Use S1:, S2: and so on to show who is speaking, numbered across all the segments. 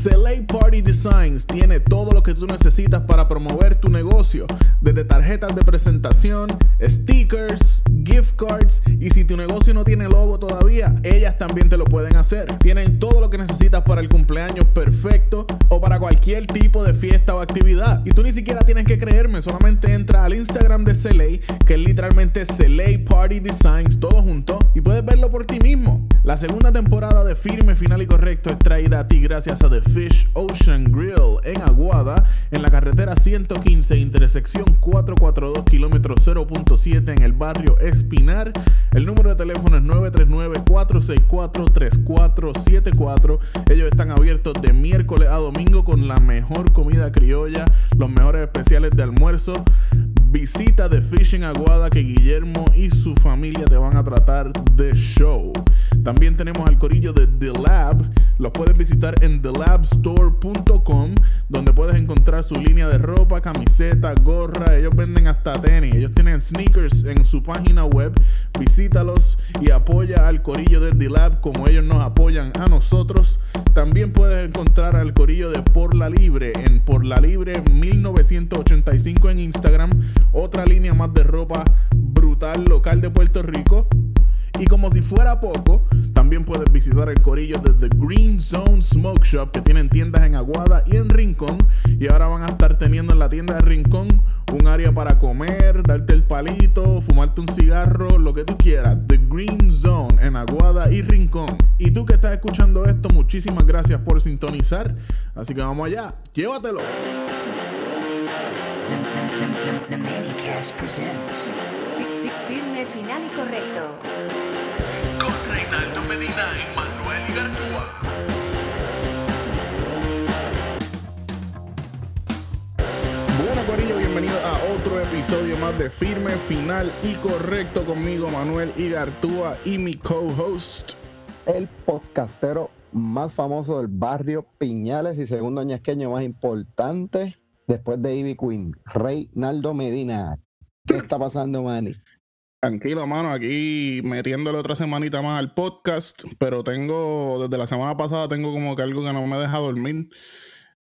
S1: Select Party Designs tiene todo lo que tú necesitas para promover tu negocio, desde tarjetas de presentación, stickers, gift cards y si tu negocio no tiene logo todavía, ellas también te lo pueden hacer. Tienen todo lo que necesitas para el cumpleaños perfecto o para cualquier tipo de fiesta o actividad. Y tú ni siquiera tienes que creerme, solamente entra al Instagram de Select, que es literalmente Select Party Designs, todo junto, y puedes verlo por ti mismo. La segunda temporada de Firme, Final y Correcto es traída a ti gracias a The Fish Ocean Grill en Aguada, en la carretera 115, intersección 442, kilómetro 0.7 en el barrio Espinar. El número de teléfono es 939-464-3474. Ellos están abiertos de miércoles a domingo con la mejor comida criolla, los mejores especiales de almuerzo. Visita The Fish en Aguada que Guillermo y su familia te van a tratar de show. También tenemos al corillo de The Lab. Los puedes visitar en thelabstore.com donde puedes encontrar su línea de ropa, camiseta, gorra. Ellos venden hasta tenis. Ellos tienen sneakers en su página web. Visítalos y apoya al corillo de The Lab como ellos nos apoyan a nosotros. También puedes encontrar al corillo de Por la Libre en Por la Libre 1985 en Instagram otra línea más de ropa brutal local de Puerto Rico. Y como si fuera poco, también puedes visitar el corillo de The Green Zone Smoke Shop que tienen tiendas en Aguada y en Rincón. Y ahora van a estar teniendo en la tienda de Rincón un área para comer, darte el palito, fumarte un cigarro, lo que tú quieras. The Green Zone en Aguada y Rincón. Y tú que estás escuchando esto, muchísimas gracias por sintonizar. Así que vamos allá, llévatelo.
S2: The Manicast presents
S3: Firme, final y correcto.
S1: Con Reinaldo Medina y Manuel Igartúa. Bueno, Corillo, bienvenido a otro episodio más de Firme, Final y Correcto conmigo, Manuel Igartúa y mi co-host.
S4: el podcastero más famoso del barrio Piñales y segundo ñasqueño más importante después de Ivy Queen, Reinaldo Medina. ¿Qué está pasando, Manny?
S1: Tranquilo, mano, aquí metiéndole otra semanita más al podcast, pero tengo, desde la semana pasada tengo como que algo que no me deja dormir.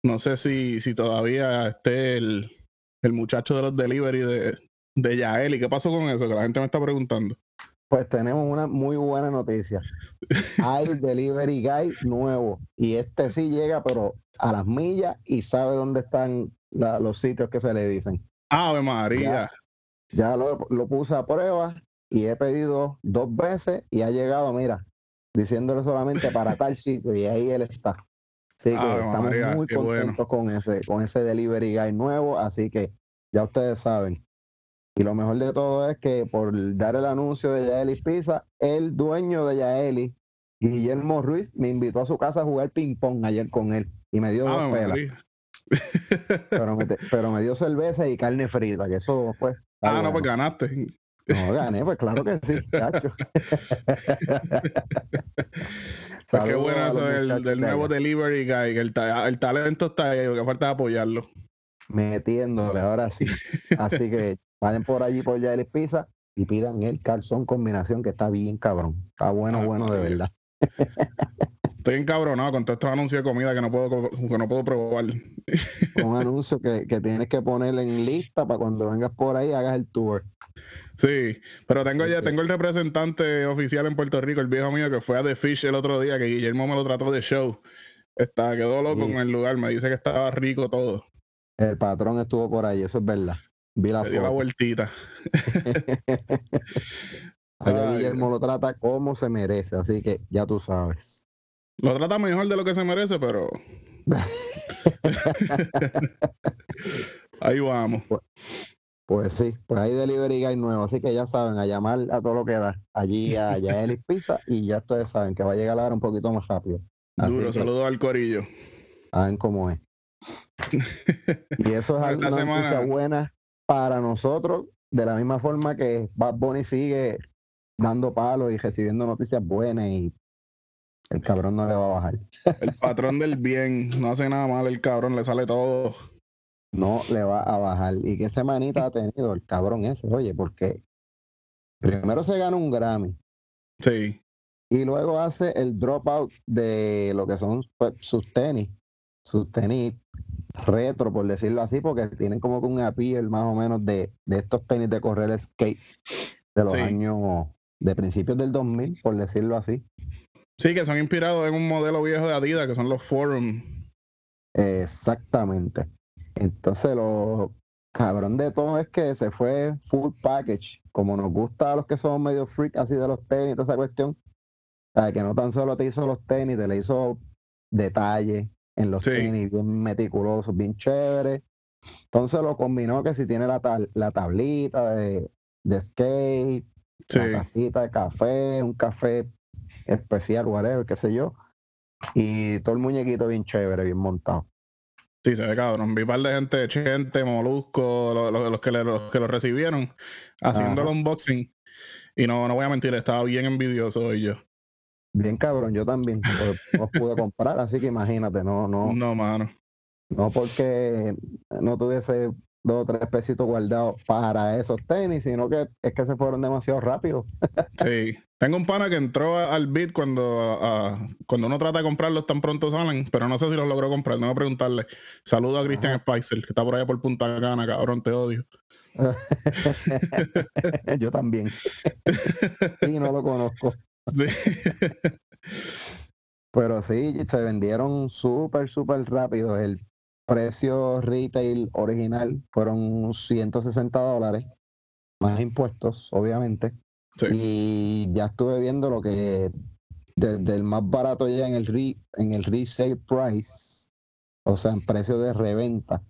S1: No sé si, si todavía esté el, el muchacho de los delivery de, de Yael. ¿Y qué pasó con eso? Que la gente me está preguntando.
S4: Pues tenemos una muy buena noticia. Hay delivery guy nuevo y este sí llega, pero a las millas y sabe dónde están la- los sitios que se le dicen.
S1: Ave María.
S4: Ya lo, lo puse a prueba y he pedido dos veces y ha llegado, mira, diciéndole solamente para tal sitio y ahí él está. Así que
S1: Ave
S4: estamos
S1: María,
S4: muy
S1: bueno.
S4: contentos con ese, con ese delivery guy nuevo, así que ya ustedes saben. Y lo mejor de todo es que por dar el anuncio de Yaeli Pizza, el dueño de Yaeli, Guillermo Ruiz, me invitó a su casa a jugar ping pong ayer con él y me dio
S1: Ave
S4: dos pelas, pero me, te- pero me dio cerveza y carne frita, que eso pues.
S1: Ah, no, pues ganaste.
S4: No, gané, pues claro que sí, chacho.
S1: Pues qué bueno eso del, nuevo delivery guy, que el, ta- el talento está ahí, lo que falta es apoyarlo.
S4: Metiéndole, ahora sí. Así que vayan por allí por Yaeli Pizza y pidan el calzón combinación que está bien cabrón. Está bueno,
S1: Ah,
S4: bueno de verdad.
S1: Estoy encabronado con todos estos anuncios de comida que no puedo, que no puedo probar.
S4: Un anuncio que, que tienes que poner en lista para cuando vengas por ahí hagas el tour.
S1: Sí, pero tengo ya, tengo el representante oficial en Puerto Rico, el viejo mío que fue a The Fish el otro día, que Guillermo me lo trató de show. Está, quedó loco
S4: Sí.
S1: con el lugar, me dice que estaba rico todo.
S4: El patrón estuvo por ahí, eso es verdad. Vi la
S1: dio la vueltita. Ay,
S4: Guillermo lo trata como se merece, así que ya tú sabes.
S1: Lo trata mejor de lo que se merece, pero ahí vamos.
S4: Pues sí, pues hay delivery guy nuevo, así que ya saben, a llamar a todo lo que da, allí a Yaelis Pizza y ya ustedes saben que va a llegar la hora un poquito más rápido. Así
S1: Duro, saludos al corillo.
S4: saben cómo es. Y eso es una noticia
S1: semana-
S4: buena para nosotros, de la misma forma que Bad Bunny sigue dando palos y recibiendo noticias buenas y el cabrón no le va a bajar.
S1: El patrón del bien, no hace nada mal el cabrón, le sale todo.
S4: No le va a bajar. ¿Y qué semanita ha tenido el cabrón ese? Oye, porque primero se gana un Grammy.
S1: Sí,
S4: y luego hace el dropout de lo que son pues, sus tenis sus tenis retro, por decirlo así, porque tienen como que un appeal más o menos de, de estos tenis de correr skate de los
S1: Sí.
S4: años, de principios del 2000, por decirlo así.
S1: Sí, que son inspirados en un modelo viejo de Adidas, que son los Forum.
S4: Exactamente. Entonces, lo cabrón de todo es que se fue full package, como nos gusta a los que somos medio freak así de los tenis, toda esa cuestión. O sea, que no tan solo te hizo los tenis, te le hizo detalle en los
S1: Sí.
S4: tenis, bien meticulosos, bien chévere. Entonces lo combinó que si tiene la, tab- la tablita de, de skate,
S1: Sí.
S4: la tacita de café, un café especial, whatever, qué sé yo. Y todo el muñequito bien chévere, bien montado.
S1: Sí, se ve cabrón. Vi un par de gente, Chente, Molusco, lo- lo- los, que, le- los que lo recibieron, haciendo el unboxing. Y no, no voy a mentir, estaba bien envidioso hoy yo.
S4: Bien cabrón, yo también no los pude comprar, así que imagínate, no, no,
S1: No, mano.
S4: no porque no tuviese dos o tres pesitos guardados para esos tenis, sino que es que se fueron demasiado rápido.
S1: Sí. Tengo un pana que entró a- al beat cuando, a- cuando uno trata de comprarlos tan pronto salen, pero no sé si los logró comprar. Tengo que preguntarle. Saludo a Christian Spicer, que está por allá por Punta Cana, cabrón, te odio.
S4: yo también. y no lo conozco.
S1: Sí.
S4: Pero sí, se vendieron súper, súper rápido. El precio retail original fueron 160 dólares, más impuestos, obviamente.
S1: Sí.
S4: Y ya estuve viendo lo que desde el más barato ya en el, re- en el resale price, o sea, en precio de reventa,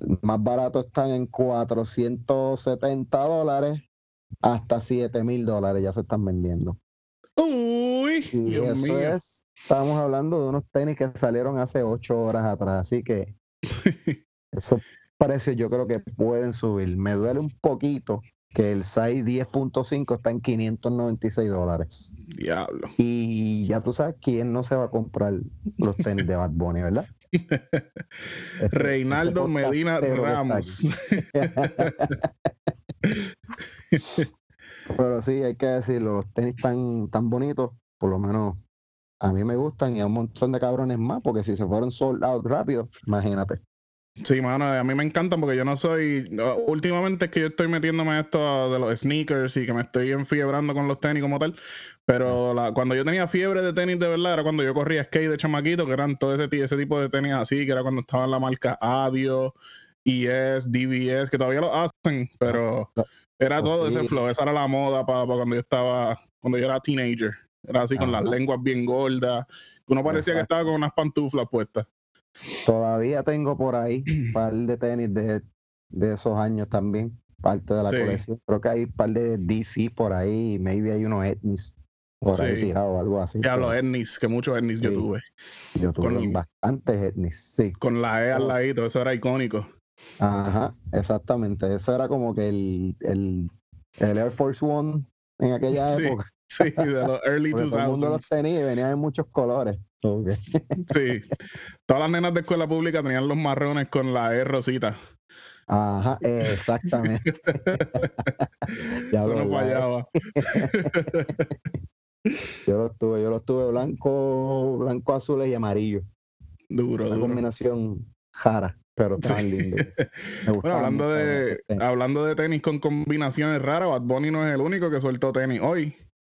S4: el más barato están en 470 dólares hasta 7 mil dólares, ya se están vendiendo.
S1: Uy,
S4: Y
S1: Dios
S4: eso
S1: mío.
S4: es, estamos hablando de unos tenis que salieron hace 8 horas atrás, así que esos precios yo creo que pueden subir. Me duele un poquito que el size 10.5 está en 596 dólares.
S1: Diablo.
S4: Y ya tú sabes quién no se va a comprar los tenis de Bad Bunny, ¿verdad? Este-
S1: Reinaldo
S4: este
S1: Medina Ramos.
S4: Pero sí, hay que decirlo, los tenis tan, tan bonitos, por lo menos a mí me gustan y a un montón de cabrones más, porque si se fueron sold out rápido, imagínate.
S1: Sí, mano, a mí me encantan porque yo no soy. Últimamente es que yo estoy metiéndome a esto de los sneakers y que me estoy enfiebrando con los tenis como tal. Pero la- cuando yo tenía fiebre de tenis de verdad era cuando yo corría skate de chamaquito, que eran todo ese, ese tipo de tenis así, que era cuando estaba en la marca Adio, ES, DVS, que todavía lo hacen, pero era
S4: Oh,
S1: todo ese flow. Esa era la moda para cuando yo estaba, cuando yo era teenager. Era así con las lenguas bien gordas, uno parecía que estaba con unas pantuflas puestas.
S4: Todavía tengo por ahí un par de tenis de, de esos años también, parte de la
S1: Sí.
S4: colección. Creo que hay un par de DC por ahí, maybe hay unos etnis por ahí
S1: Sí.
S4: tirados o algo así.
S1: Ya los etnis, que muchos etnis yo
S4: Sí.
S1: tuve.
S4: Yo tuve
S1: con-
S4: bastantes etnis, sí.
S1: Con la E al ladito, eso era icónico.
S4: Ajá, exactamente. Eso era como que el, el, el Air Force One en aquella época.
S1: Sí, de los early
S4: Porque todo el mundo los
S1: 2000s.
S4: tenía y venían en muchos colores.
S1: Sí. Todas las nenas de escuela pública tenían los marrones con la E rosita.
S4: Ajá, exactamente. Ya
S1: Eso no
S4: la
S1: fallaba.
S4: Yo los tuve, yo los tuve blanco, blanco, azules y amarillo.
S1: Duro,
S4: Una
S1: duro.
S4: combinación jara, pero. Me
S1: Bueno,
S4: gustaban
S1: hablando de, hablando de tenis con combinaciones raras, Bad Bunny no es el único que soltó tenis hoy.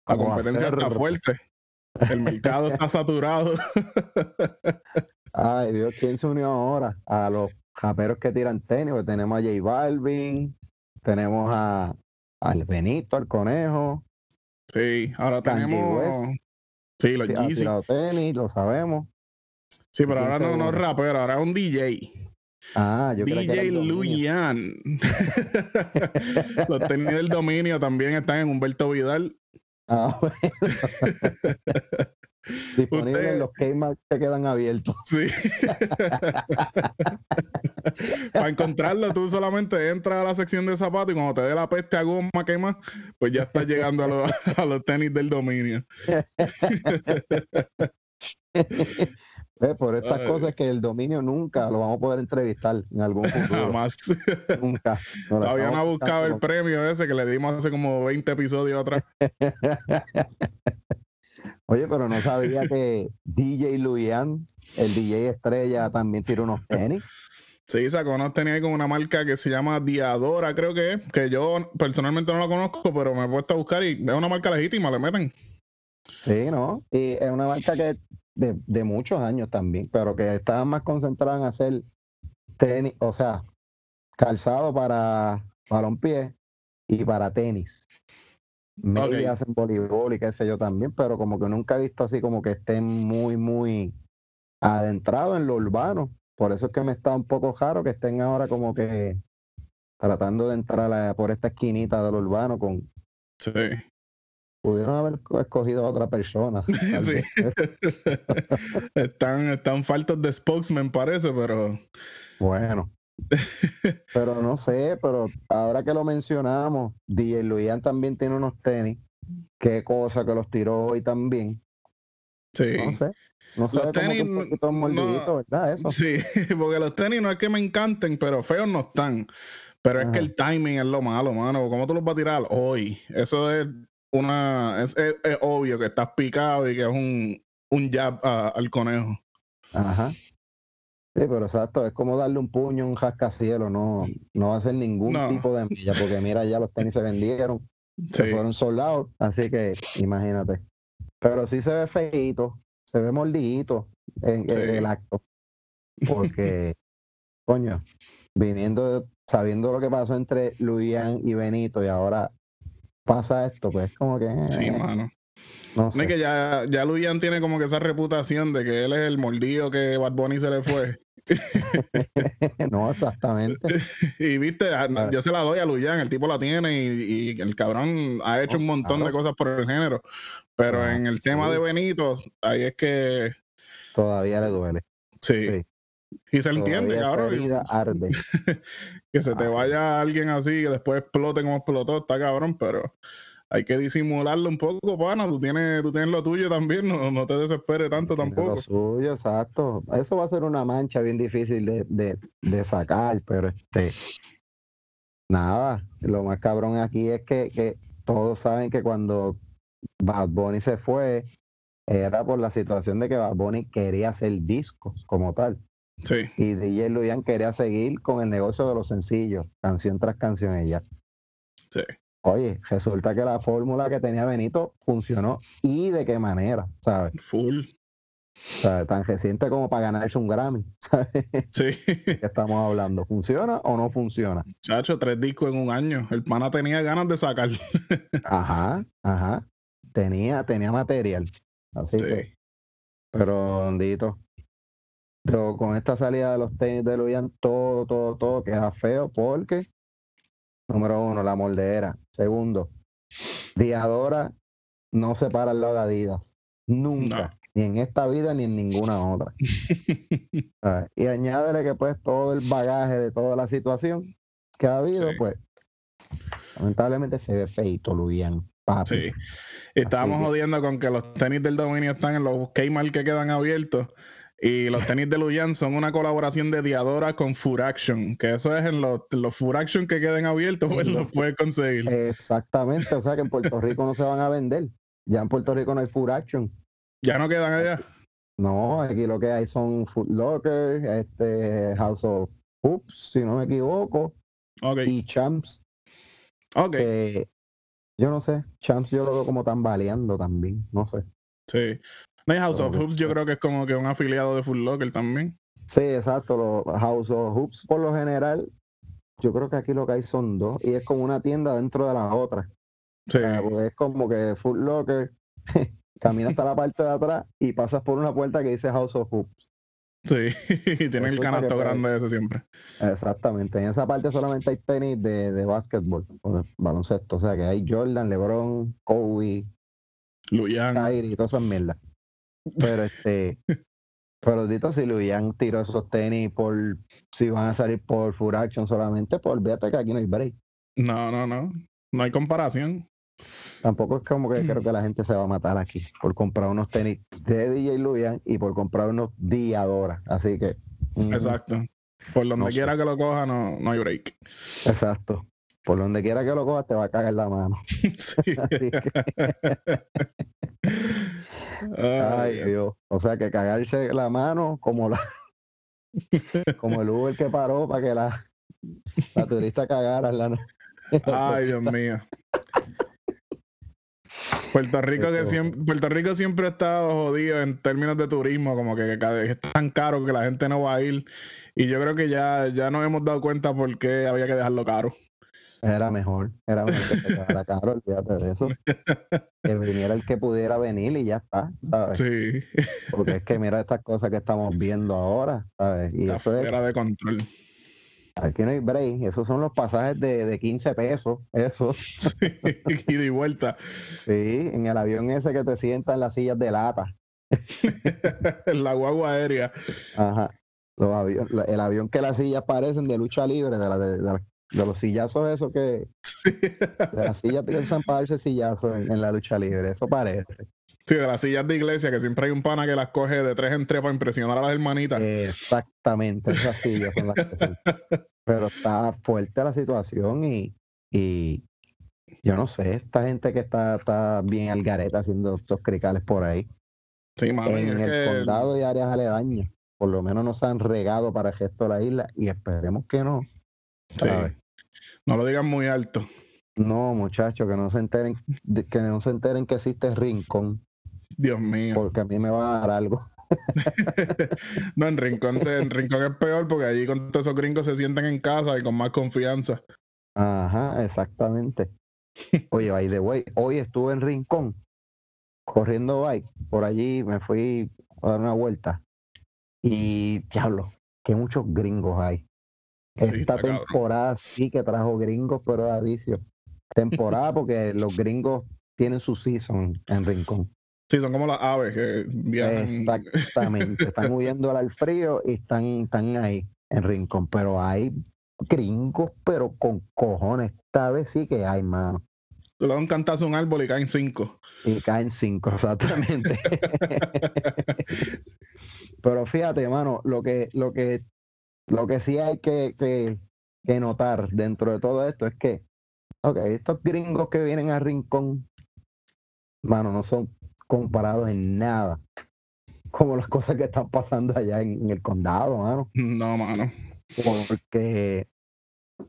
S1: La
S4: ¿Cómo va a
S1: competencia está fuerte. El mercado está saturado.
S4: Ay, Dios, ¿quién se unió ahora? A los raperos que tiran tenis, pues tenemos a J Balvin, tenemos a al Benito, al Conejo,
S1: Sí, ahora tenemos.
S4: West.
S1: Sí, los Yeezy.
S4: tirado tenis, lo sabemos.
S1: Sí, pero
S4: ¿Quién
S1: ahora no, no es rapero, ahora es un DJ.
S4: Ah, yo que
S1: DJ
S4: dominio.
S1: Luyan. Los tenis del dominio también están en Humberto Vidal.
S4: Ah, bueno. Disponible
S1: Usted-
S4: en los Kmart que quedan abiertos.
S1: Sí. Para encontrarlo, tú solamente entras a la sección de zapatos y cuando te dé la peste a goma quema, pues ya estás llegando a, los- a los tenis del dominio.
S4: Por estas
S1: Ay.
S4: cosas que el dominio nunca lo vamos a poder entrevistar en algún futuro.
S1: Jamás.
S4: nunca.
S1: No ha
S4: estamos
S1: buscado el premio ese que le dimos hace como 20 episodios atrás.
S4: Oye, pero no sabía que DJ Luian, el DJ estrella, también tira unos tenis.
S1: Sí, sacó unos tenis con una marca que se llama Diadora, creo que es, que yo personalmente no la conozco, pero me he puesto a buscar y es una marca legítima, le meten.
S4: Sí, ¿no? Y es una marca que de, de muchos años también, pero que estaba más concentrada en hacer tenis, o sea, calzado para balompié y para tenis. Maybe hacen voleibol y qué sé yo también, pero como que nunca he visto así como que estén muy, muy adentrados en lo urbano. Por eso es que me está un poco raro que estén ahora como que tratando de entrar a- por esta esquinita del urbano con
S1: Sí.
S4: Pudieron haber co- escogido a otra persona.
S1: Sí. están, están faltos de spokesman, parece, pero
S4: Bueno, pero no sé, pero ahora que lo mencionamos, DJ Luian también tiene unos tenis. Qué cosa que los tiró hoy también.
S1: sí.
S4: No sé. No se
S1: Los
S4: ve como que
S1: tenis no-
S4: ¿verdad? Eso.
S1: Sí, porque los tenis no es que me encanten, pero feos no están. Pero es que el timing es lo malo, mano. ¿Cómo tú los vas a tirar hoy? Eso es una. Es, es- es obvio que estás picado y que es un, un jab a- al conejo.
S4: Ajá. Sí, pero exacto, es como darle un puño a un rascacielos, no, no va a ser ningún
S1: No.
S4: tipo de milla, porque mira, ya los tenis se vendieron, se fueron soldados, así que imagínate. Pero sí se ve feíto, se ve mordidito en, en el acto, porque, coño, viniendo, sabiendo lo que pasó entre Luian y Benito y ahora pasa esto, pues como que,
S1: sí,
S4: eh,
S1: mano.
S4: no
S1: No es
S4: sé.
S1: que ya, ya Luian tiene como que esa reputación de que él es el mordido que Bad Bunny se le fue.
S4: no, exactamente.
S1: Y viste, yo se la doy a Luyan, el tipo la tiene y, y el cabrón ha hecho
S4: Oh,
S1: un montón de cosas por el género. Pero
S4: Ah,
S1: en el tema
S4: sí.
S1: de Benito, ahí es que
S4: Todavía le duele.
S1: sí.
S4: Sí.
S1: Y se entiende, cabrón.
S4: arde.
S1: Que se te vaya alguien así y después explote como explotó, está cabrón, pero hay que disimularlo un poco, pana. Tú tienes, tú tienes lo tuyo también, no, no te desesperes tanto tampoco.
S4: Lo suyo, exacto. Eso va a ser una mancha bien difícil de, de, de sacar, pero este. Nada, lo más cabrón aquí es que, que todos saben que cuando Bad Bunny se fue, era por la situación de que Bad Bunny quería hacer discos como tal.
S1: Sí,
S4: Y DJ Luyan quería seguir con el negocio de los sencillos, canción tras canción ella.
S1: sí.
S4: Oye, resulta que la fórmula que tenía Benito funcionó y de qué manera, ¿sabes?
S1: Full.
S4: O sea, tan reciente como para ganarse un Grammy, ¿sabes?
S1: Sí.
S4: ¿Qué estamos hablando? ¿Funciona o no funciona?
S1: Chacho, tres discos en un año. El pana tenía ganas de sacar.
S4: Ajá, ajá. Tenía, tenía material. Así que,
S1: Sí.
S4: pero hondito. Pero con esta salida de los tenis de Luyan, todo, todo, todo queda feo porque, número uno, la moldera. Segundo, Diadora no se para al lado de Adidas. Nunca. Ni en esta vida ni en ninguna otra. ¿sabes? Y añádele que pues todo el bagaje de toda la situación que ha habido,
S1: Sí.
S4: pues lamentablemente se ve feito, Luian. Papi.
S1: Sí. Estábamos
S4: que-
S1: jodiendo con que los tenis del dominio están en los Kmart que quedan abiertos. Y los tenis de Luyan son una colaboración de Diadora con Furaction. Que eso es en los, los Furaction que queden abiertos, pues los puedes conseguir.
S4: Exactamente, o sea que en Puerto Rico no se van a vender. Ya en Puerto Rico no hay Full Action.
S1: Ya no quedan allá.
S4: No, aquí lo que hay son Foot Locker, este House of Hoops, si no me equivoco, y Champs,
S1: Ok.
S4: que yo no sé, Champs yo lo veo como tambaleando también, no sé.
S1: Sí. No hay House of. Hoops, yo creo que es como que un afiliado de Full Locker también.
S4: Sí, exacto, los House of Hoops por lo general, yo creo que aquí lo que hay son dos, y es como una tienda dentro de la otra.
S1: Sí.
S4: O sea, porque es como que Foot Locker, camina hasta la parte de atrás y pasas por una puerta que dice House of Hoops.
S1: Sí. y tiene el canasto grande ese siempre.
S4: Exactamente, en esa parte solamente hay tenis de, de básquetbol, baloncesto, o sea que hay Jordan, LeBron, Kobe,
S1: Luyan.
S4: Kyrie y todas esas mierdas. Pero este, pero dito, si Luian tiró esos tenis por, si van a salir por Full Action solamente, pues olvídate que aquí no hay break.
S1: No, no, no. No hay comparación.
S4: Tampoco es como que creo que la gente se va a matar aquí por comprar unos tenis de DJ Luian y por comprar unos Diadora. Así que. ujú,
S1: Exacto. Por donde
S4: No sé.
S1: quiera que lo coja, no, no hay break.
S4: Exacto. Por donde quiera que lo cojas, te va a cagar la mano.
S1: Sí.
S4: Así que- Ay, Dios. O sea que cagarse la mano como la como el Uber que paró para que la, la turista cagara en la
S1: Ay, Dios mío. Puerto Rico, que siempre, Puerto Rico siempre ha estado jodido en términos de turismo, como que vez es tan caro que la gente no va a ir. Y yo creo que ya, ya nos hemos dado cuenta por qué había que dejarlo caro.
S4: Era mejor, era mejor que se quedara caro, olvídate de eso. Que viniera el que pudiera venir y ya está, ¿sabes?
S1: Sí,
S4: Porque es que mira estas cosas que estamos viendo ahora, ¿sabes? Y eso es,
S1: de control.
S4: aquí no hay break, esos son los pasajes de, de 15 pesos, eso.
S1: y de vuelta.
S4: Sí, en el avión ese que te sientan en las sillas de lata.
S1: la guagua aérea.
S4: Ajá. Los la- el avión que las sillas parecen de lucha libre, de, la, de, de de los sillazos esos que, de las sillas que usan para darse sillazos en, en la lucha libre, eso parece.
S1: Sí, de las sillas de iglesia, que siempre hay un pana que las coge de tres en tres para impresionar a las hermanitas.
S4: Exactamente, esas sillas son las que son. Pero está fuerte la situación y, y yo no sé, esta gente que está, está bien al garete haciendo esos cricales por ahí,
S1: Sí, mami,
S4: en el
S1: que-
S4: condado y áreas aledañas, por lo menos no se han regado para el gesto de la isla y esperemos que no.
S1: sí. No lo digan muy alto.
S4: No, muchachos, que no se enteren, que no se enteren que existe Rincón,
S1: Dios mío.
S4: porque a mí me va a dar algo.
S1: No, en Rincón, en Rincón es peor porque allí con todos esos gringos se sienten en casa y con más confianza.
S4: Ajá, exactamente. Oye, by the way, hoy estuve en Rincón corriendo bike. Por allí me fui a dar una vuelta. Y diablo, que muchos gringos hay. Esta
S1: cabrón.
S4: temporada sí que trajo gringos, pero da vicio. Temporada porque los gringos tienen su season en Rincón.
S1: Sí, son como las aves que viajan.
S4: Exactamente. Están huyendo al frío y están, están ahí en Rincón. Pero hay gringos, pero con cojones. Esta vez sí que hay, mano.
S1: Le da un cantazo a un árbol y caen cinco.
S4: Y caen cinco, exactamente. Pero fíjate, mano, lo que, lo que, lo que sí hay que, que, que notar dentro de todo esto es que, ok, estos gringos que vienen a Rincón, mano, no son comparados en nada como las cosas que están pasando allá en, en el condado, mano.
S1: No, mano.
S4: Porque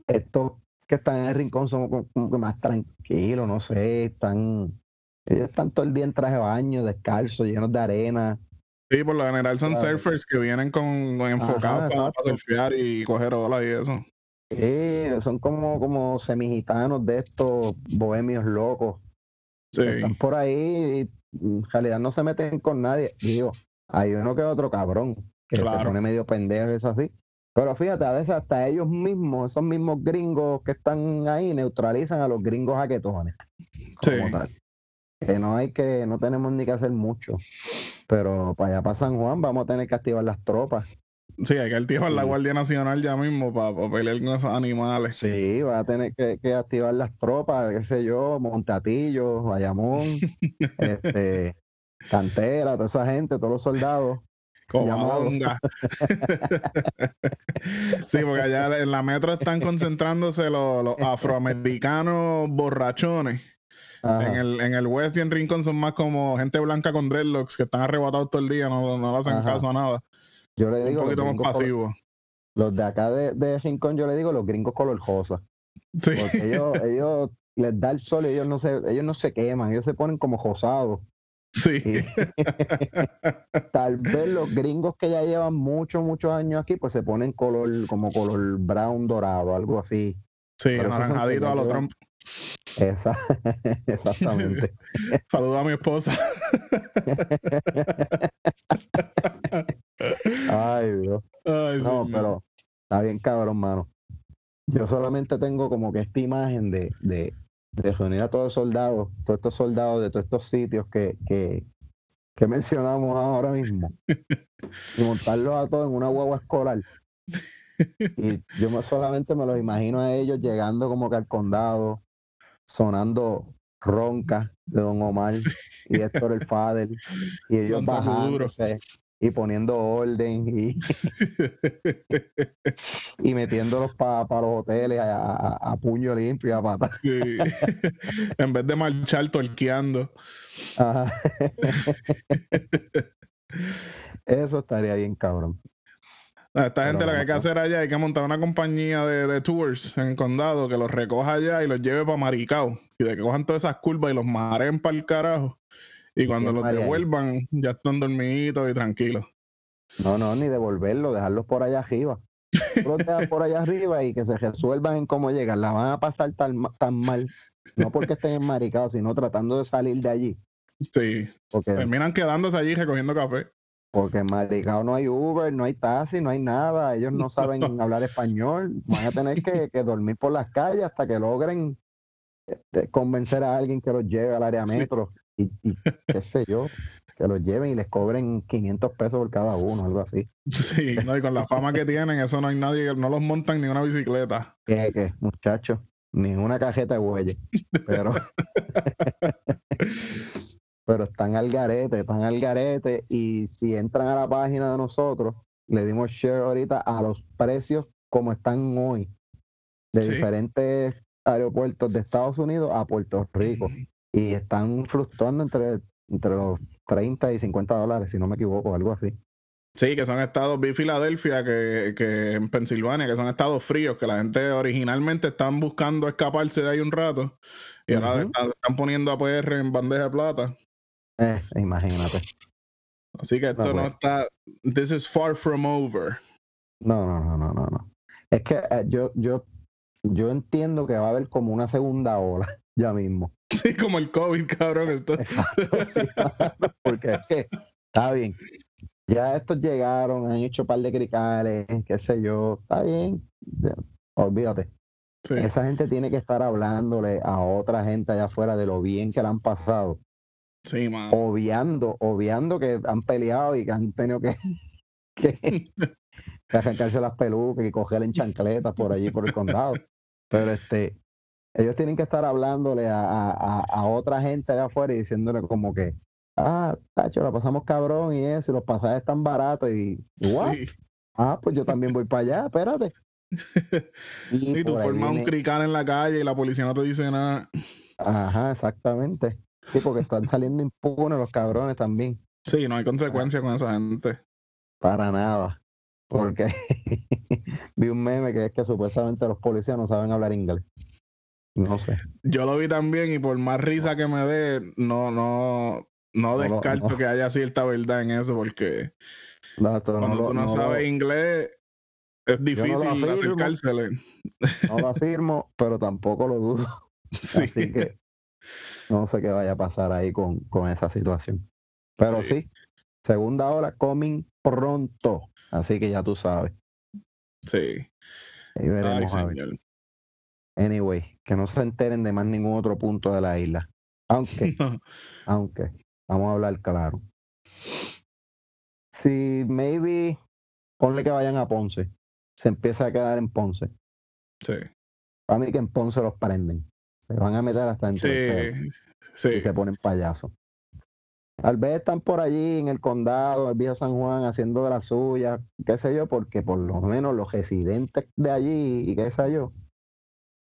S4: estos que están en el rincón son como, como que más tranquilos, no sé, están, ellos están todo el día en traje de baño, descalzos, llenos de arena.
S1: Sí, por lo general son
S4: ¿Sabes?
S1: surfers que vienen con, con enfocados para, surfear y coger olas y eso.
S4: Eh, son como, como semigitanos de estos bohemios locos.
S1: Sí.
S4: Están por ahí y en realidad no se meten con nadie. Digo, hay uno que otro cabrón que se
S1: Claro.
S4: pone medio pendejo y eso así. Pero fíjate, a veces hasta ellos mismos, esos mismos gringos que están ahí, neutralizan a los gringos jaquetones.
S1: Sí.
S4: tal. Que no hay que, no tenemos ni que hacer mucho. Pero para allá para San Juan vamos a tener que activar las tropas.
S1: Sí, hay que activar la. Guardia Nacional ya mismo para, pelear con esos animales.
S4: Sí, va a tener que, que activar las tropas, qué sé yo, Montatillo, Bayamón, este, Cantera, toda esa gente, todos los soldados.
S1: Covadonga. sí, porque allá en la metro están concentrándose los, los afroamericanos borrachones.
S4: Ajá.
S1: En el, en el West y en Rincón son más como gente blanca con dreadlocks que están arrebatados todo el día, no, no le hacen
S4: Ajá.
S1: caso a nada.
S4: Yo le
S1: Son
S4: digo,
S1: un poquito más pasivos.
S4: los de acá de, de Rincón, yo le digo los gringos color rosa.
S1: Sí.
S4: Porque ellos, ellos les da el sol y ellos no se, ellos no se queman, ellos se ponen como rosados.
S1: Sí.
S4: Tal vez los gringos que ya llevan muchos, muchos años aquí, pues se ponen color, como color brown dorado, algo así.
S1: Sí,
S4: Pero esos son
S1: naranjadito
S4: que
S1: a los Trump.
S4: Esa, exactamente.
S1: Saluda a mi esposa.
S4: Ay, Dios.
S1: Ay,
S4: No,
S1: señor.
S4: pero está bien cabrón, mano. Yo solamente tengo como que esta imagen de, de, de reunir a todos los soldados, todos estos soldados de todos estos sitios que, que, que mencionamos ahora mismo, y montarlos a todos en una guagua escolar. Y yo me- solamente me los imagino a ellos llegando como que al condado, sonando ronca de Don Omar y Héctor el Fader, y ellos bajándose, y poniendo orden y, y metiéndolos para los hoteles a, a- a puño limpio y a pata.
S1: Sí. en vez de marchar torqueando.
S4: Ajá. Eso estaría bien, cabrón.
S1: Esta gente lo que hay que hacer allá hay que montar una compañía de, de tours en el condado que los recoja allá y los lleve para Maricao. Y de que cojan todas esas curvas y los mareen para el carajo. Y cuando los
S4: ahí?
S1: devuelvan, ya están dormiditos y tranquilos.
S4: No, no, ni devolverlo, dejarlos por allá arriba. Por allá arriba y que se resuelvan en cómo llegan. La van a pasar tan, tan mal, no porque estén enmaricados, sino tratando de salir de allí.
S1: Sí.
S4: Porque,
S1: Terminan quedándose allí recogiendo café.
S4: Porque en Maricao no hay Uber, no hay taxi, no hay nada. Ellos no saben hablar español. Van a tener que, que dormir por las calles hasta que logren este, convencer a alguien que los lleve al área
S1: Sí.
S4: metro. Y, y qué sé yo, que los lleven y les cobren 500 pesos por cada uno, algo así.
S1: Sí, no, y con la fama que tienen, eso no hay nadie, que- no los montan ni una bicicleta.
S4: que, que muchachos, ni una cajeta de huelle. Pero, pero están al garete, están al garete. Y si entran a la página de nosotros, le dimos share ahorita a los precios como están hoy, de
S1: Sí.
S4: diferentes aeropuertos de Estados Unidos a Puerto Rico. Y están fluctuando entre, entre los 30 y 50 dólares, si no me equivoco, algo así.
S1: Sí, que son estados, vi Filadelfia, que, que en Pensilvania, que son estados fríos, que la gente originalmente están buscando escaparse de ahí un rato. Y ahora están, están poniendo a PR en bandeja de plata.
S4: Eh, imagínate.
S1: Así que esto no,
S4: bueno.
S1: está. This is far from over.
S4: No, no, no, no, no, no. Es que eh, yo, yo, yo entiendo que va a haber como una segunda ola ya mismo.
S1: Sí, como el COVID, cabrón.
S4: Exacto. sí, porque es que está bien. Ya estos llegaron, han hecho un par de cricales, qué sé yo. Está bien. Olvídate.
S1: sí.
S4: Esa gente tiene que estar hablándole a otra gente allá afuera de lo bien que la han pasado.
S1: Sí, man.
S4: Obviando, obviando que han peleado y que han tenido que, que, que arrancarse las pelucas y coger en chancletas por allí, por el condado. Pero este, ellos tienen que estar hablándole a, a, a- otra gente allá afuera y diciéndole como que, ah, tacho, la pasamos cabrón y eso, y los pasajes están baratos y, ¿what?
S1: Sí.
S4: Ah, pues yo también voy para allá, espérate. Y,
S1: Y tú formas un crical en la calle y la policía no te dice nada.
S4: Ajá, exactamente. Sí, porque están saliendo impunes los cabrones también.
S1: Sí, no hay consecuencias con esa gente.
S4: Para nada. Porque vi un meme que es que supuestamente los policías no saben hablar inglés. No sé.
S1: Yo lo vi también y por más risa que me dé, no, no, no descarto
S4: no.
S1: que haya cierta verdad en eso, porque
S4: No,
S1: cuando tú no, sabes inglés, es difícil acercársele.
S4: no lo afirmo, pero tampoco lo dudo.
S1: Sí.
S4: Así que no sé qué vaya a pasar ahí con, con esa situación. Pero
S1: Sí.
S4: sí, segunda hora coming pronto. Así que ya tú sabes.
S1: sí.
S4: Ahí
S1: Ay,
S4: veremos a ver.
S1: señor.
S4: Anyway, que no se enteren de más ningún otro punto de la isla. Aunque, aunque, vamos a hablar claro. Si maybe, ponle que vayan a Ponce, se empieza a quedar en Ponce.
S1: Sí.
S4: Para mí que en Ponce los prenden. Se van a meter hasta pelo.
S1: Sí. Sí.
S4: y se ponen payasos. Tal vez están por allí en el condado, el viejo San Juan, haciendo de las suyas, qué sé yo, porque por lo menos los residentes de allí y qué sé yo,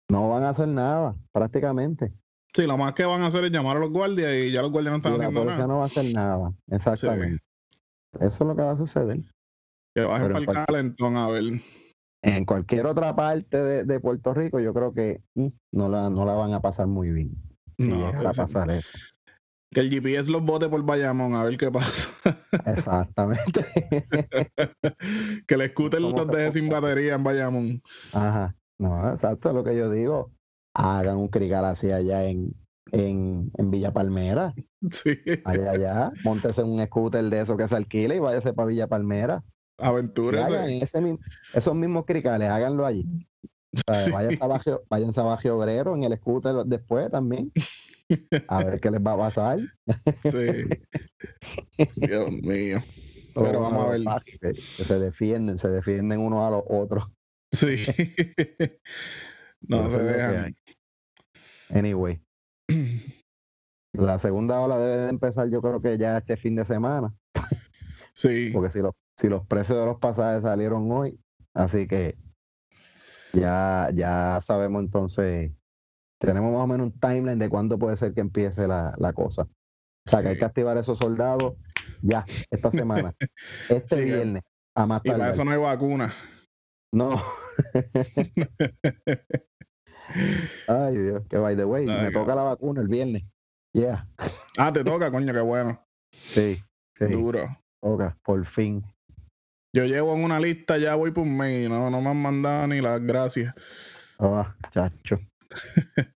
S4: no van a hacer nada, prácticamente.
S1: Sí, lo más que van a hacer es llamar a los guardias y ya los guardias no
S4: Y
S1: están
S4: la
S1: haciendo
S4: policía
S1: nada.
S4: no va a hacer nada, exactamente. Eso es lo que va a suceder.
S1: Que
S4: en
S1: para el calentón a ver.
S4: En cualquier otra parte de, de Puerto Rico, yo creo que mm, no, la, no la van a pasar muy bien. Si
S1: No,
S4: llegara a pasar eso.
S1: Que el GPS los bote por Bayamón a ver qué pasa.
S4: Exactamente.
S1: que el scooter
S4: ¿Cómo
S1: los deje sin batería en Bayamón.
S4: Ajá. No, exacto, lo que yo digo. Hagan un crical así allá en, en, en Villa Palmera.
S1: Sí.
S4: Allá, allá. Móntese un scooter de eso que se alquila y váyase para Villa Palmera.
S1: Aventuras.
S4: hagan ese, mi- esos mismos cricales, háganlo allí. O sea,
S1: Sí.
S4: váyanse, a Bajo, váyanse a Bajo Obrero en el scooter después también. A ver qué les va a pasar.
S1: Sí. Dios mío. Pero vamos a ver.
S4: Que, que se defienden, se defienden unos a los otros.
S1: Sí. no se
S4: que
S1: dejan.
S4: Anyway. La segunda ola debe de empezar, yo creo que ya este fin de semana.
S1: Sí.
S4: porque si los, si los precios de los pasajes salieron hoy, así que ya, ya sabemos entonces, tenemos más o menos un timeline de cuándo puede ser que empiece la, la cosa. O sea, que hay que activar esos soldados ya, esta semana, este
S1: Sí,
S4: viernes, a más
S1: Y para eso no hay vacuna.
S4: No. Ay, Dios, que by the way,
S1: Ay,
S4: me toca la vacuna el viernes. Yeah,
S1: Ah, te toca, coño, qué bueno.
S4: sí, sí,
S1: Duro.
S4: toca, por fin.
S1: Yo llevo en una lista, ya voy por un mes y no, no me han mandado ni las gracias.
S4: Ah, chacho.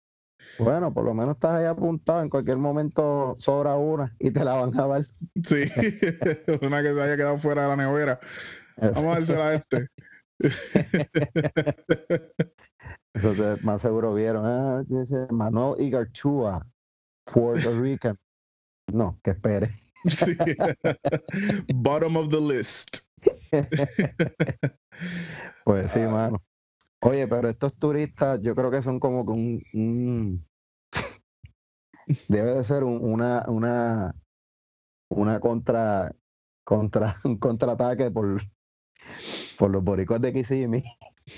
S4: Bueno, por lo menos estás ahí apuntado. En cualquier momento sobra una y te la van a dar.
S1: Sí, una que se haya quedado fuera de la nevera. Vamos a dársela a este.
S4: Te- más seguro vieron. Ah, dice Manuel Igarchua, Puerto Rican. No, que espere.
S1: Sí. Bottom of the list.
S4: Pues sí,
S1: Ah.
S4: mano. Oye, pero estos turistas, yo creo que son como que un, un- debe de ser un- una, una, una contra, contra, un contraataque por, por los boricuas de Kissimmee.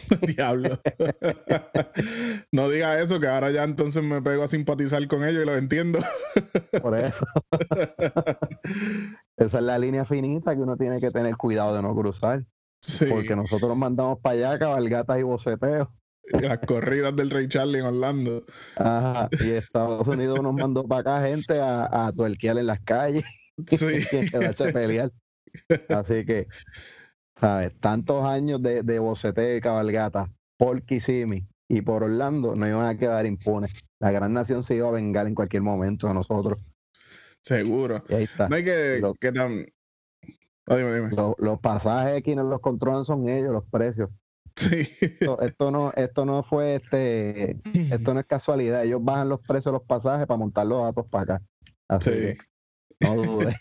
S1: Diablo. No diga eso, que ahora ya entonces me pego a simpatizar con ellos y los entiendo.
S4: Por eso. Esa es la línea finita que uno tiene que tener cuidado de no cruzar.
S1: Sí,
S4: Porque nosotros mandamos para allá cabalgatas y boceteos.
S1: las corridas del Rey Charlie en Orlando.
S4: Ajá. Y Estados Unidos nos mandó para acá gente a, a tuerquear en las calles.
S1: Sí,
S4: y quedarse a pelear. Así que, ¿sabes? Tantos años de, de boceteo y cabalgata por Kissimmee y por Orlando no iban a quedar impunes. La gran nación se iba a vengar en cualquier momento de nosotros.
S1: seguro.
S4: Y ahí está.
S1: No hay que,
S4: Lo-
S1: que tan... Ah, dime, dime.
S4: Los, los pasajes quienes los controlan son ellos, los precios.
S1: Sí.
S4: Esto, esto no, esto no fue este, esto no es casualidad. Ellos bajan los precios de los pasajes para montar los datos para acá. Así
S1: Sí.
S4: que no dudes.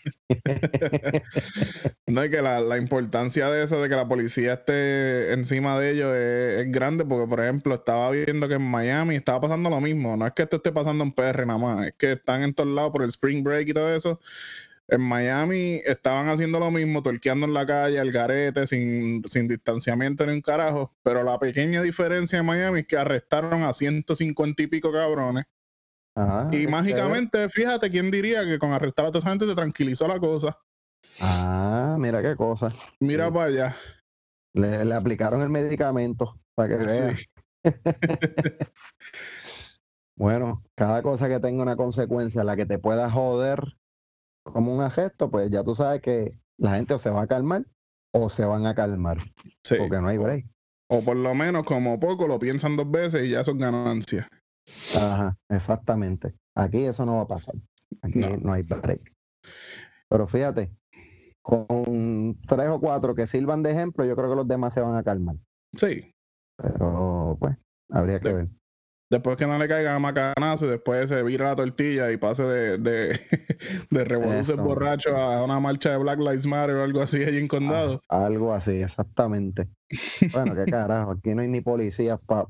S1: No, y que la, importancia de eso, de que la policía esté encima de ellos, es, es grande, porque, por ejemplo, estaba viendo que en Miami estaba pasando lo mismo. No es que esto esté pasando en PR nada más, es que están en todos lados por el Spring Break y todo eso. En Miami estaban haciendo lo mismo, torqueando en la calle, al garete, sin, sin distanciamiento ni un carajo. Pero la pequeña diferencia en Miami es que arrestaron a 150 y pico cabrones.
S4: Ajá,
S1: Y mágicamente, fíjate, ¿quién diría que con arrestar a toda esa gente se tranquilizó la cosa?
S4: Ah, mira qué cosa.
S1: Mira
S4: Sí.
S1: para allá.
S4: Le, le aplicaron el medicamento para que
S1: Sí.
S4: vea. Bueno, cada cosa que tenga una consecuencia, la que te pueda joder como un gesto, pues ya tú sabes que la gente o se va a calmar o se van a calmar,
S1: Sí.
S4: porque no hay break.
S1: O por lo menos, como poco, lo piensan dos veces y ya son ganancias.
S4: Ajá, exactamente. Aquí eso no va a pasar. Aquí
S1: No.
S4: no, hay break. Pero fíjate, con tres o cuatro que sirvan de ejemplo, yo creo que los demás se van a calmar.
S1: Sí.
S4: Pero pues, habría que
S1: De-
S4: ver.
S1: Después que no le caigan a macanazo y después se vira la tortilla y pase de, de, de borracho a una marcha de Black Lives Matter o algo así allí en condado.
S4: Ah, algo así, exactamente. Bueno, qué carajo, aquí no hay ni policías para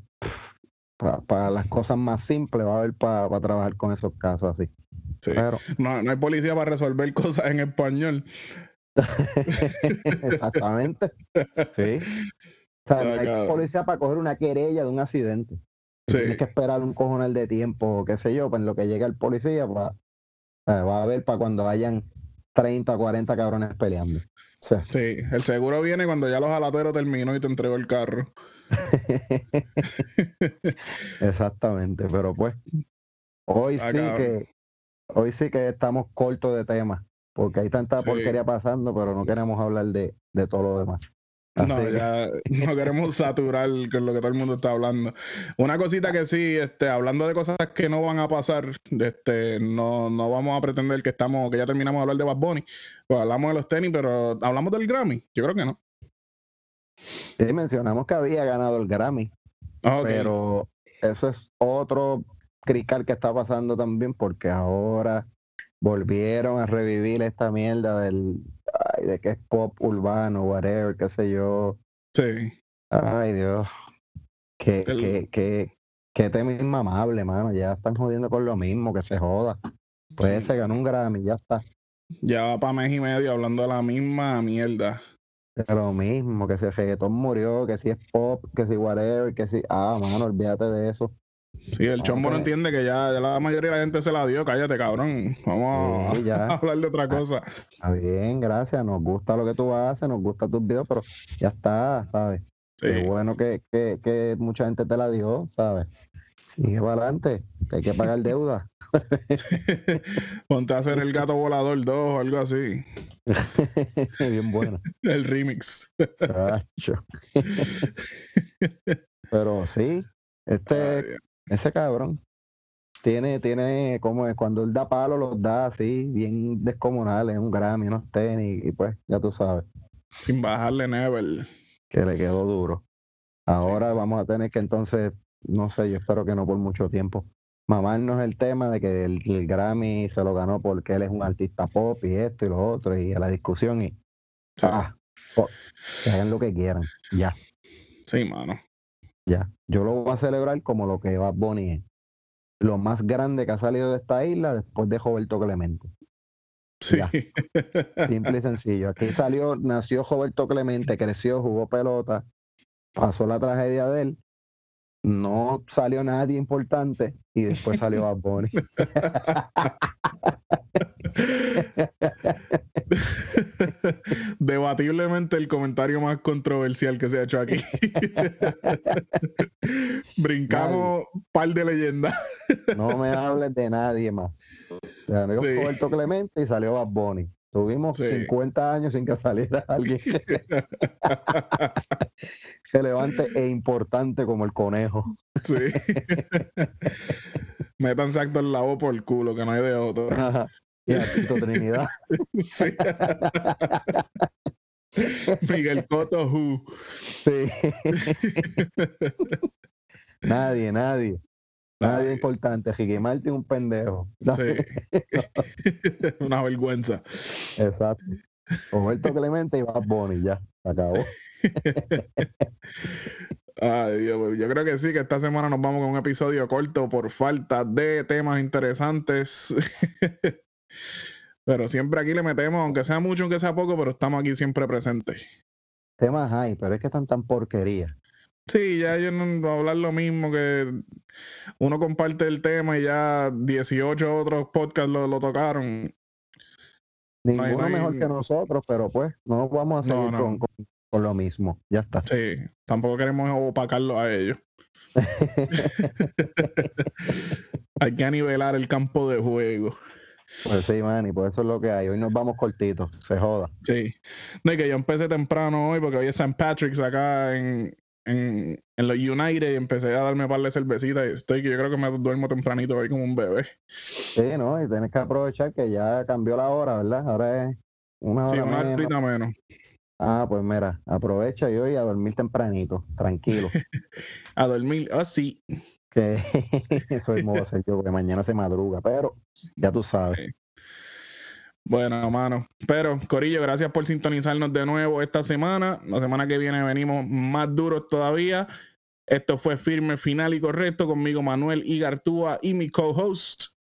S4: las cosas más simples, va a haber para trabajar con esos casos así.
S1: Sí.
S4: Pero,
S1: No, no hay policía para resolver cosas en español.
S4: exactamente, sí. O sea, no hay policía para coger una querella de un accidente.
S1: Sí.
S4: Tienes que esperar un cojonal de tiempo, qué sé yo, pues en lo que llega el policía, pa- eh, va a haber para cuando hayan 30 o 40 cabrones peleando. O sea,
S1: Sí, el seguro viene cuando ya los alateros terminó y te entregó el carro.
S4: Exactamente, pero pues hoy
S1: Ah,
S4: sí
S1: cabrón.
S4: que hoy sí que estamos cortos de temas, porque hay tanta
S1: Sí.
S4: porquería pasando, pero no queremos hablar de, de todo lo demás.
S1: No,
S4: que-
S1: ya no queremos saturar con lo que todo el mundo está hablando. Una cosita que sí, este, hablando de cosas que no van a pasar, este, no, no vamos a pretender que estamos, que ya terminamos de hablar de Bad Bunny. Pues hablamos de los tenis, pero hablamos del Grammy. Yo creo que no.
S4: Sí, mencionamos que había ganado el Grammy,
S1: Ah,
S4: pero eso es otro crical que está pasando también, porque ahora volvieron a revivir esta mierda del ay, de que es pop urbano, whatever, qué sé yo.
S1: Sí.
S4: Ay, Dios. Qué,
S1: El-
S4: qué, qué, qué tema inmamable, mano. Ya están jodiendo con lo mismo, que se joda. Pues
S1: Sí.
S4: se ganó un Grammy, ya está.
S1: Ya va para mes y medio hablando de la misma mierda.
S4: De lo mismo, que si el reggaetón murió, que si es pop, que si whatever, que si. Ah, mano, olvídate de eso.
S1: Sí, el chombo no entiende que ya, ya la mayoría de la gente se la dio. Cállate, cabrón. Vamos
S4: Sí,
S1: a hablar de otra cosa.
S4: Está bien, gracias. Nos gusta lo que tú haces, nos gusta tus videos, pero ya está, ¿sabes? Qué
S1: Sí.
S4: bueno que, que, que mucha gente te la dio, ¿sabes? Sigue para adelante, que hay que pagar deuda.
S1: Ponte a hacer el gato volador 2 o algo así.
S4: Bien buena.
S1: El remix.
S4: Pero sí, este,
S1: Ay,
S4: ese cabrón tiene, tiene, como es, cuando él da palo, los da así, bien descomunales, un Grammy, unos tenis, y pues, ya tú sabes,
S1: sin bajarle Never.
S4: que le quedó duro. Ahora vamos a tener que entonces, no sé, yo espero que no por mucho tiempo, mamarnos el tema de que el, el Grammy se lo ganó porque él es un artista pop y esto y lo otro, y a la discusión, y
S1: Sí,
S4: ah, fuck, que hagan lo que quieran, ya.
S1: sí, mano.
S4: Ya, yo lo voy a celebrar como lo que Bad Bunny es. Lo más grande que ha salido de esta isla después de Roberto Clemente.
S1: Sí.
S4: Ya. Simple y sencillo. Aquí salió, nació Roberto Clemente, creció, jugó pelota, pasó la tragedia de él, no salió nadie importante y después salió Bad Bunny.
S1: Debatiblemente el comentario más controversial que se ha hecho aquí. Brincamos par de leyendas.
S4: No me hables de nadie más. Salió
S1: Sí.
S4: Roberto Clemente y salió Bad Bunny. Tuvimos
S1: Sí.
S4: 50 años sin que saliera alguien relevante e importante como el conejo.
S1: Sí. Metan acto en la voz por el culo, que no hay de otro.
S4: y a Tito Trinidad.
S1: Sí. Miguel Cotto, who.
S4: Sí. nadie, nadie. Nadie importante. Ricky Martin un pendejo.
S1: Sí. Una vergüenza.
S4: Exacto. Roberto Clemente y Bad Bunny, ya. Se acabó.
S1: Ay, Dios, pues, yo creo que sí, que esta semana nos vamos con un episodio corto por falta de temas interesantes. Pero siempre aquí le metemos, aunque sea mucho, aunque sea poco, pero estamos aquí siempre presentes.
S4: Temas hay, pero es que están tan porquería.
S1: Sí, ya yo no voy a hablar lo mismo que uno comparte el tema y ya 18 otros podcasts lo, lo tocaron.
S4: Ninguno
S1: no hay-
S4: mejor que nosotros, pero pues no vamos a seguir
S1: no.
S4: Con, con- con lo mismo. Ya está.
S1: Sí, tampoco queremos opacarlo a ellos. Hay que nivelar el campo de juego.
S4: Pues sí, man, y por eso es lo que hay. Hoy nos vamos cortitos, se joda.
S1: Sí. No, y que yo empecé temprano hoy porque hoy es St. Patrick's acá en, en, en los United y empecé a darme par de cervecitas y estoy que yo creo que me duermo tempranito hoy como un bebé.
S4: Sí, ¿no? Y tienes que aprovechar que ya cambió la hora, ¿verdad? Ahora es una
S1: Sí,
S4: hora
S1: una
S4: menos.
S1: menos.
S4: Ah, pues mira, aprovecha y hoy a dormir tempranito, tranquilo.
S1: A dormir. Ah, sí.
S4: que a hacer yo, porque mañana se madruga, pero ya tú sabes.
S1: Bueno, mano. Pero, Corillo, gracias por sintonizarnos de nuevo esta semana. La semana que viene venimos más duros todavía. Esto fue Firme, Final y Correcto conmigo, Manuel Igartúa y mi co-host.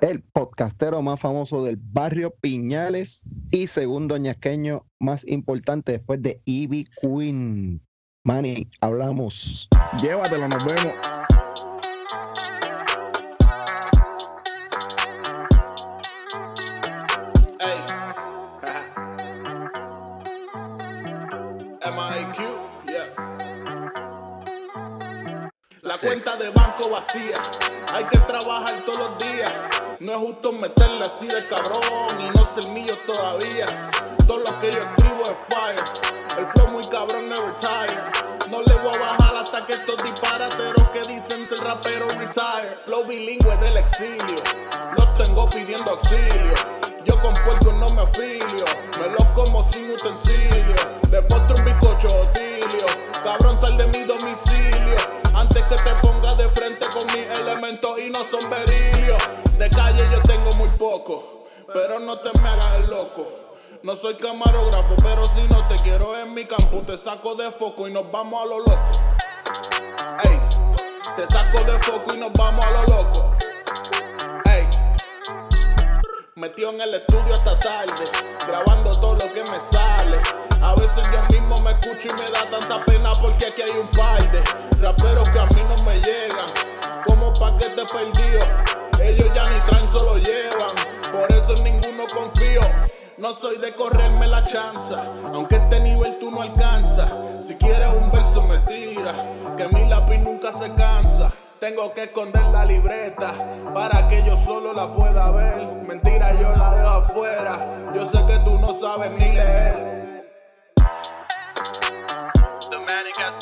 S4: El podcastero más famoso del barrio Piñales y segundo ñasqueño más importante después de Ivy Queen. Manny, hablamos.
S1: Llévatelo, nos vemos.
S5: Cuenta de banco vacía, hay que trabajar todos los días. No es justo meterle así de cabrón y no ser mío todavía. Todo lo que yo escribo es fire. El flow muy cabrón, never tire. No le voy a bajar hasta que estos disparateros que dicen ser rapero retire. Flow bilingüe del exilio. No tengo pidiendo auxilio. Yo con puerco no me afilio. Me lo como sin utensilio. De postre un bizcocho. Cabrón, sal de mi domicilio. Antes que te ponga de frente con mis elementos y no son berilios. De calle yo tengo muy poco. Pero no te me hagas el loco. No soy camarógrafo, pero si no te quiero en mi campo, te saco de foco y nos vamos a lo loco. Ey, te saco de foco y nos vamos a lo loco.
S1: Metido en el estudio hasta tarde, grabando todo lo que me sale. A veces yo mismo me escucho y me da tanta pena porque aquí hay un par de raperos que a mí no me llegan. Como paquete perdido, ellos ya ni traen, solo llevan. Por eso en ninguno confío. No soy de correrme la chanza, aunque este nivel tú no alcanzas. Si quieres un verso me tira, que mi lápiz nunca se cansa. Tengo que esconder la libreta para que yo solo la pueda ver. Mentira, yo la dejo afuera. Yo sé que tú no sabes ni leer. Dominicas.com